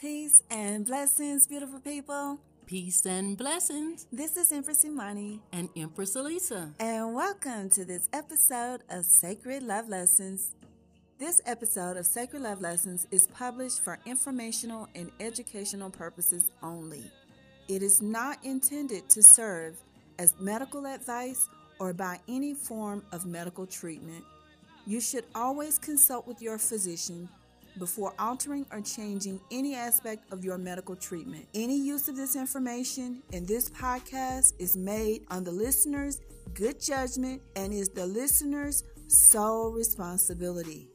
Peace and blessings, beautiful people. Peace and blessings. This is Empress Imani. And Empress Alisa. And welcome to this episode of Sacred Love Lessons. This episode of Sacred Love Lessons is published for informational and educational purposes only. It is not intended to serve as medical advice or by any form of medical treatment. You should always consult with your physician before altering or changing any aspect of your medical treatment. Any use of this information in this podcast is made on the listener's good judgment and is the listener's sole responsibility.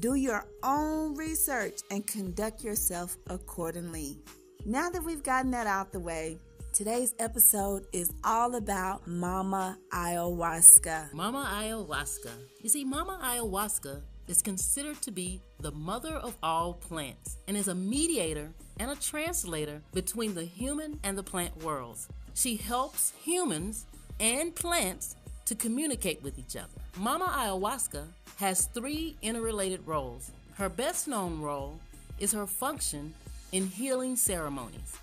Do your own research and conduct yourself accordingly. Now that we've gotten that out the way, today's episode is all about Mama Ayahuasca. Mama Ayahuasca. You see, Mama Ayahuasca is considered to be the mother of all plants and is a mediator and a translator between the human and the plant worlds. She helps humans and plants to communicate with each other. Mama Ayahuasca has three interrelated roles. Her best known role is her function in healing ceremonies.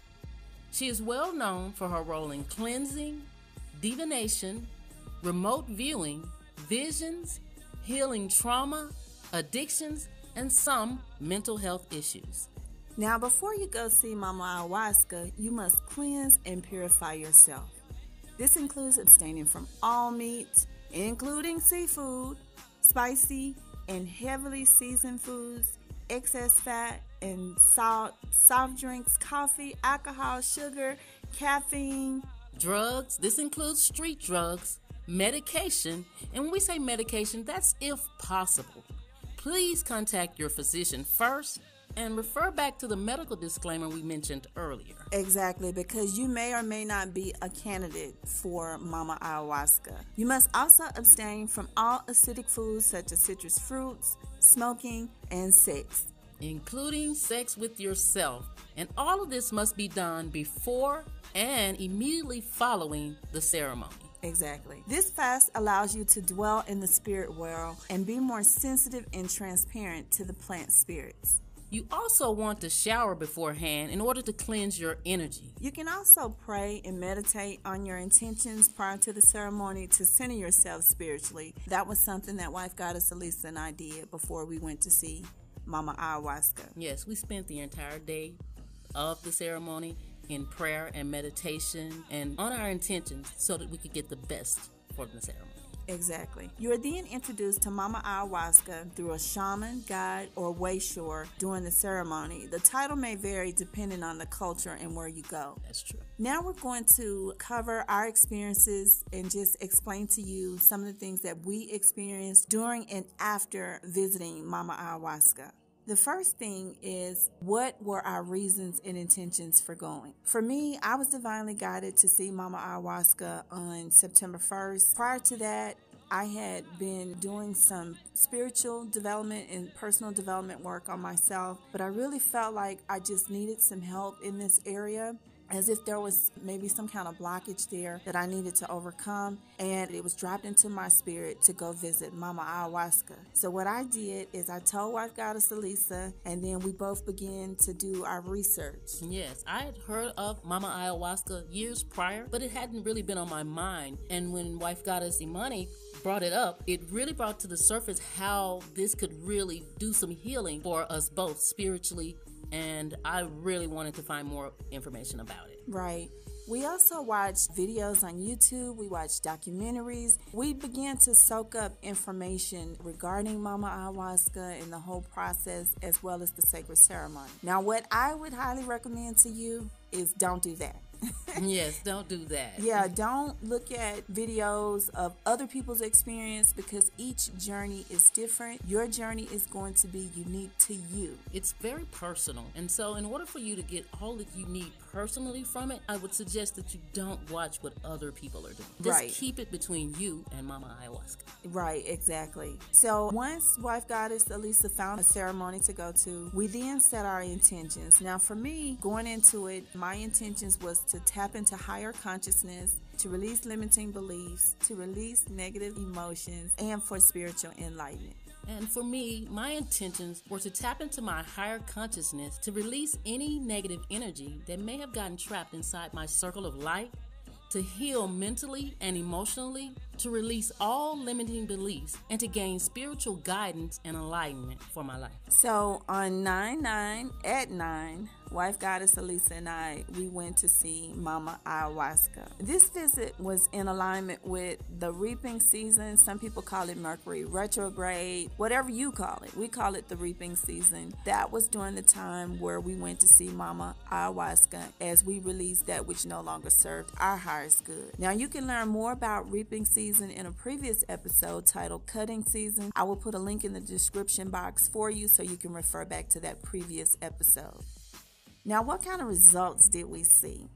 She is well known for her role in cleansing, divination, remote viewing, visions, healing trauma, addictions, and some mental health issues. Now, before you go see Mama Ayahuasca, you must cleanse and purify yourself. This includes abstaining from all meat, including seafood, spicy and heavily seasoned foods, excess fat and salt, soft drinks, coffee, alcohol, sugar, caffeine, drugs. This includes street drugs, medication, and when we say medication, that's if possible please contact your physician first and refer back to the medical disclaimer we mentioned earlier. Exactly, because you may or may not be a candidate for Mama Ayahuasca. You must also abstain from all acidic foods such as citrus fruits, smoking, and sex, including sex with yourself. And all of this must be done before and immediately following the ceremony. Exactly. This fast allows you to dwell in the spirit world and be more sensitive and transparent to the plant spirits. You also want to shower beforehand in order to cleanse your energy. You can also pray and meditate on your intentions prior to the ceremony to center yourself spiritually. That was something that wife goddess Alisa and I did before we went to see Mama Ayahuasca. Yes, we spent the entire day of the ceremony in prayer and meditation and on our intentions so that we could get the best for the ceremony. Exactly. You are then introduced to Mama Ayahuasca through a shaman, guide, or wayshower during the ceremony. The title may vary depending on the culture and where you go. That's true. Now we're going to cover our experiences and just explain to you some of the things that we experienced during and after visiting Mama Ayahuasca. The first thing is what were our reasons and intentions for going? For me, I was divinely guided to see Mama Ayahuasca on September 1st. Prior to that, I had been doing some spiritual development and personal development work on myself, but I really felt like I just needed some help in this area as if there was maybe some kind of blockage there that I needed to overcome. And it was dropped into my spirit to go visit Mama Ayahuasca. So, what I did is I told Wife Goddess Alisa, and then we both began to do our research. Yes, I had heard of Mama Ayahuasca years prior, but it hadn't really been on my mind. And when Wife Goddess Imani brought it up, it really brought to the surface how this could really do some healing for us both spiritually and I really wanted to find more information about it. Right. We also watched videos on YouTube, we watched documentaries. We began to soak up information regarding Mama Ayahuasca and the whole process, as well as the sacred ceremony. Now, what I would highly recommend to you is don't do that. Yes, don't do that. Yeah, don't look at videos of other people's experience because each journey is different. Your journey is going to be unique to you. It's very personal. And so, in order for you to get all that you need personally from it, I would suggest that you don't watch what other people are doing. Just right. keep it between you and Mama Ayahuasca. Right, exactly. So, once Wife Goddess Alisa found a ceremony to go to, we then set our intentions. Now, for me, going into it, my intentions was to tap into higher consciousness, to release limiting beliefs, to release negative emotions, and for spiritual enlightenment. And for me, my intentions were to tap into my higher consciousness to release any negative energy that may have gotten trapped inside my circle of light to heal mentally and emotionally, to release all limiting beliefs, and to gain spiritual guidance and enlightenment for my life. So on 9 9 at 9, wife goddess Alisa and I, we went to see Mama Ayahuasca. This visit was in alignment with the reaping season. Some people call it Mercury retrograde, whatever you call it. We call it the reaping season. That was during the time where we went to see Mama Ayahuasca as we released that which no longer served our highest good. Now you can learn more about reaping season in a previous episode titled Cutting Season. I will put a link in the description box for you so you can refer back to that previous episode. Now, what kind of results did we see?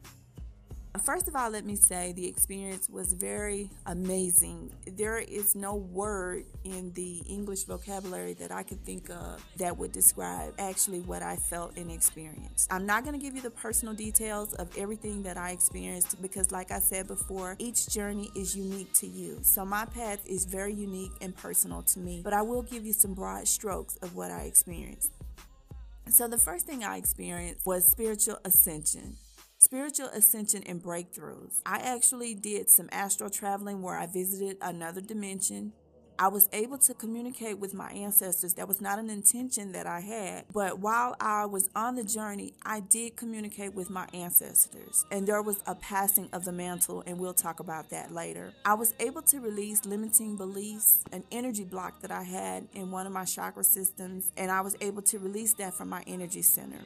First of all, let me say the experience was very amazing. There is no word in the English vocabulary that I could think of that would describe actually what I felt and experienced. I'm not going to give you the personal details of everything that I experienced because, like I said before, each journey is unique to you. So, my path is very unique and personal to me, but I will give you some broad strokes of what I experienced. So, the first thing I experienced was spiritual ascension. Spiritual ascension and breakthroughs. I actually did some astral traveling where I visited another dimension. I was able to communicate with my ancestors. That was not an intention that I had. But while I was on the journey, I did communicate with my ancestors. And there was a passing of the mantle, and we'll talk about that later. I was able to release limiting beliefs, an energy block that I had in one of my chakra systems, and I was able to release that from my energy center.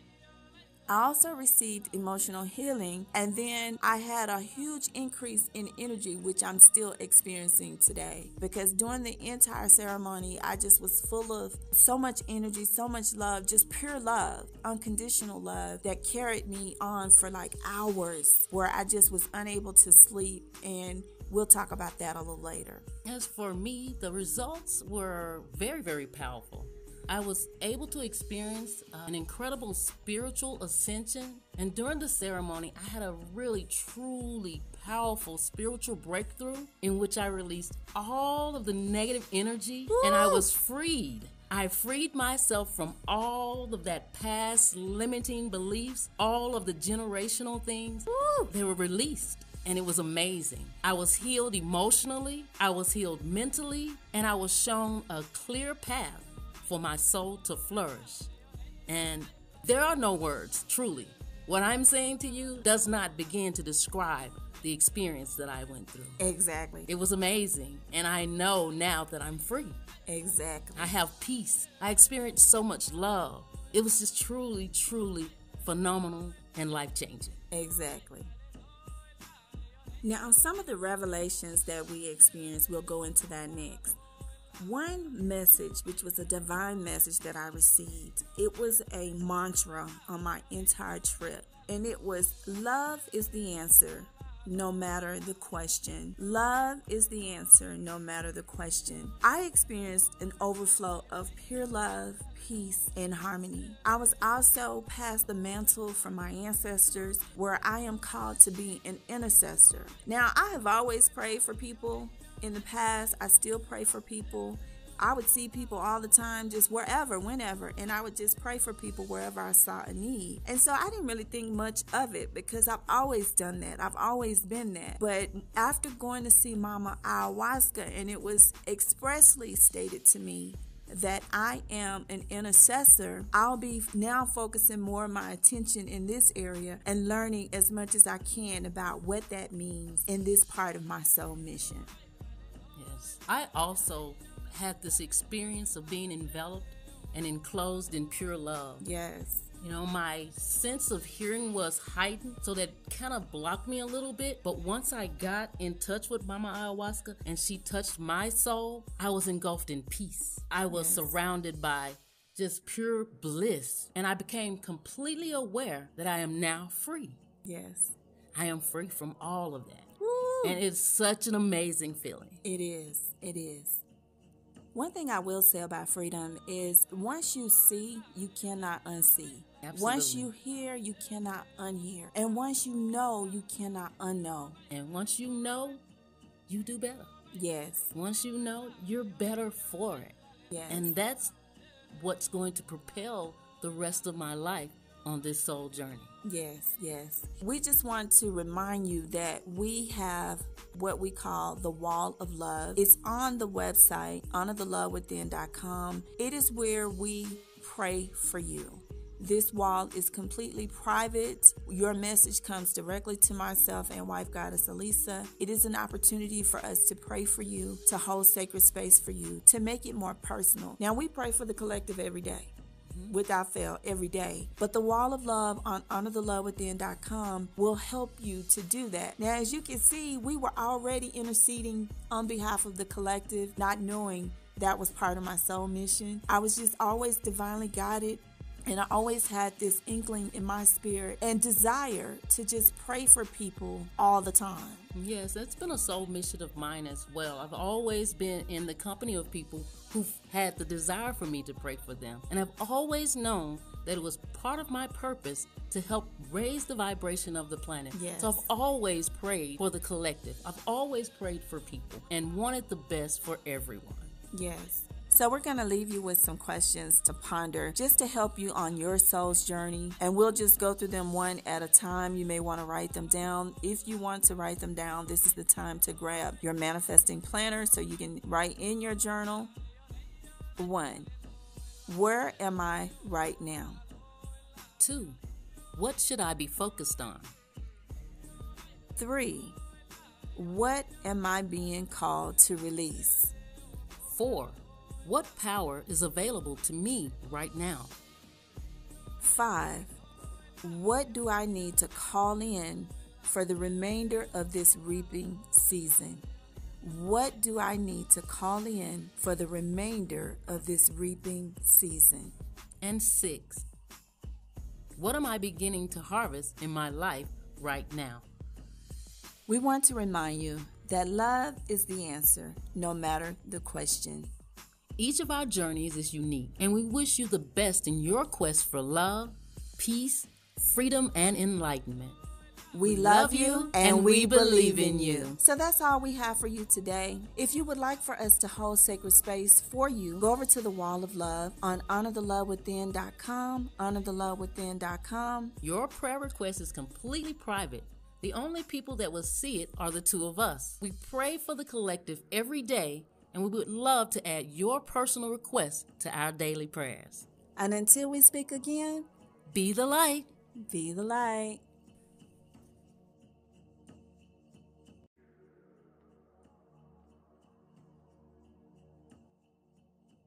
I also received emotional healing, and then I had a huge increase in energy, which I'm still experiencing today. Because during the entire ceremony, I just was full of so much energy, so much love, just pure love, unconditional love that carried me on for like hours, where I just was unable to sleep. And we'll talk about that a little later. As for me, the results were very, very powerful. I was able to experience uh, an incredible spiritual ascension. And during the ceremony, I had a really, truly powerful spiritual breakthrough in which I released all of the negative energy Woo! and I was freed. I freed myself from all of that past limiting beliefs, all of the generational things. Woo! They were released and it was amazing. I was healed emotionally, I was healed mentally, and I was shown a clear path for my soul to flourish. And there are no words, truly. What I'm saying to you does not begin to describe the experience that I went through. Exactly. It was amazing. And I know now that I'm free. Exactly. I have peace. I experienced so much love. It was just truly, truly phenomenal and life changing. Exactly. Now, some of the revelations that we experienced, we'll go into that next. One message, which was a divine message that I received, it was a mantra on my entire trip. And it was love is the answer, no matter the question. Love is the answer, no matter the question. I experienced an overflow of pure love, peace, and harmony. I was also passed the mantle from my ancestors where I am called to be an intercessor. Now, I have always prayed for people in the past, I still pray for people. I would see people all the time, just wherever, whenever, and I would just pray for people wherever I saw a need. And so I didn't really think much of it because I've always done that. I've always been that. But after going to see Mama Ayahuasca, and it was expressly stated to me that I am an intercessor, I'll be now focusing more of my attention in this area and learning as much as I can about what that means in this part of my soul mission. I also had this experience of being enveloped and enclosed in pure love. Yes. You know, my sense of hearing was heightened, so that kind of blocked me a little bit. But once I got in touch with Mama Ayahuasca and she touched my soul, I was engulfed in peace. I was yes. surrounded by just pure bliss. And I became completely aware that I am now free. Yes. I am free from all of that. And it's such an amazing feeling. It is. It is. One thing I will say about freedom is once you see, you cannot unsee. Absolutely. Once you hear, you cannot unhear. And once you know, you cannot unknow. And once you know, you do better. Yes. Once you know, you're better for it. Yes. And that's what's going to propel the rest of my life on this soul journey. Yes, yes. We just want to remind you that we have what we call the Wall of Love. It's on the website, honorthelovewithin.com. It is where we pray for you. This wall is completely private. Your message comes directly to myself and wife goddess Alisa. It is an opportunity for us to pray for you, to hold sacred space for you, to make it more personal. Now, we pray for the collective every day without fail every day. But the wall of love on honorthelovewithin.com will help you to do that. Now, as you can see, we were already interceding on behalf of the collective, not knowing that was part of my soul mission. I was just always divinely guided and I always had this inkling in my spirit and desire to just pray for people all the time. Yes, that's been a soul mission of mine as well. I've always been in the company of people who've had the desire for me to pray for them. And I've always known that it was part of my purpose to help raise the vibration of the planet. Yes. So I've always prayed for the collective. I've always prayed for people and wanted the best for everyone. Yes. So, we're going to leave you with some questions to ponder just to help you on your soul's journey. And we'll just go through them one at a time. You may want to write them down. If you want to write them down, this is the time to grab your manifesting planner so you can write in your journal. One, where am I right now? Two, what should I be focused on? Three, what am I being called to release? Four, what power is available to me right now? Five, what do I need to call in for the remainder of this reaping season? What do I need to call in for the remainder of this reaping season? And six, what am I beginning to harvest in my life right now? We want to remind you that love is the answer, no matter the question. Each of our journeys is unique, and we wish you the best in your quest for love, peace, freedom, and enlightenment. We love you and we believe in you. So that's all we have for you today. If you would like for us to hold sacred space for you, go over to the Wall of Love on honorthelovewithin.com, honorthelovewithin.com. Your prayer request is completely private. The only people that will see it are the two of us. We pray for the collective every day and we would love to add your personal request to our daily prayers. And until we speak again, be the light. Be the light.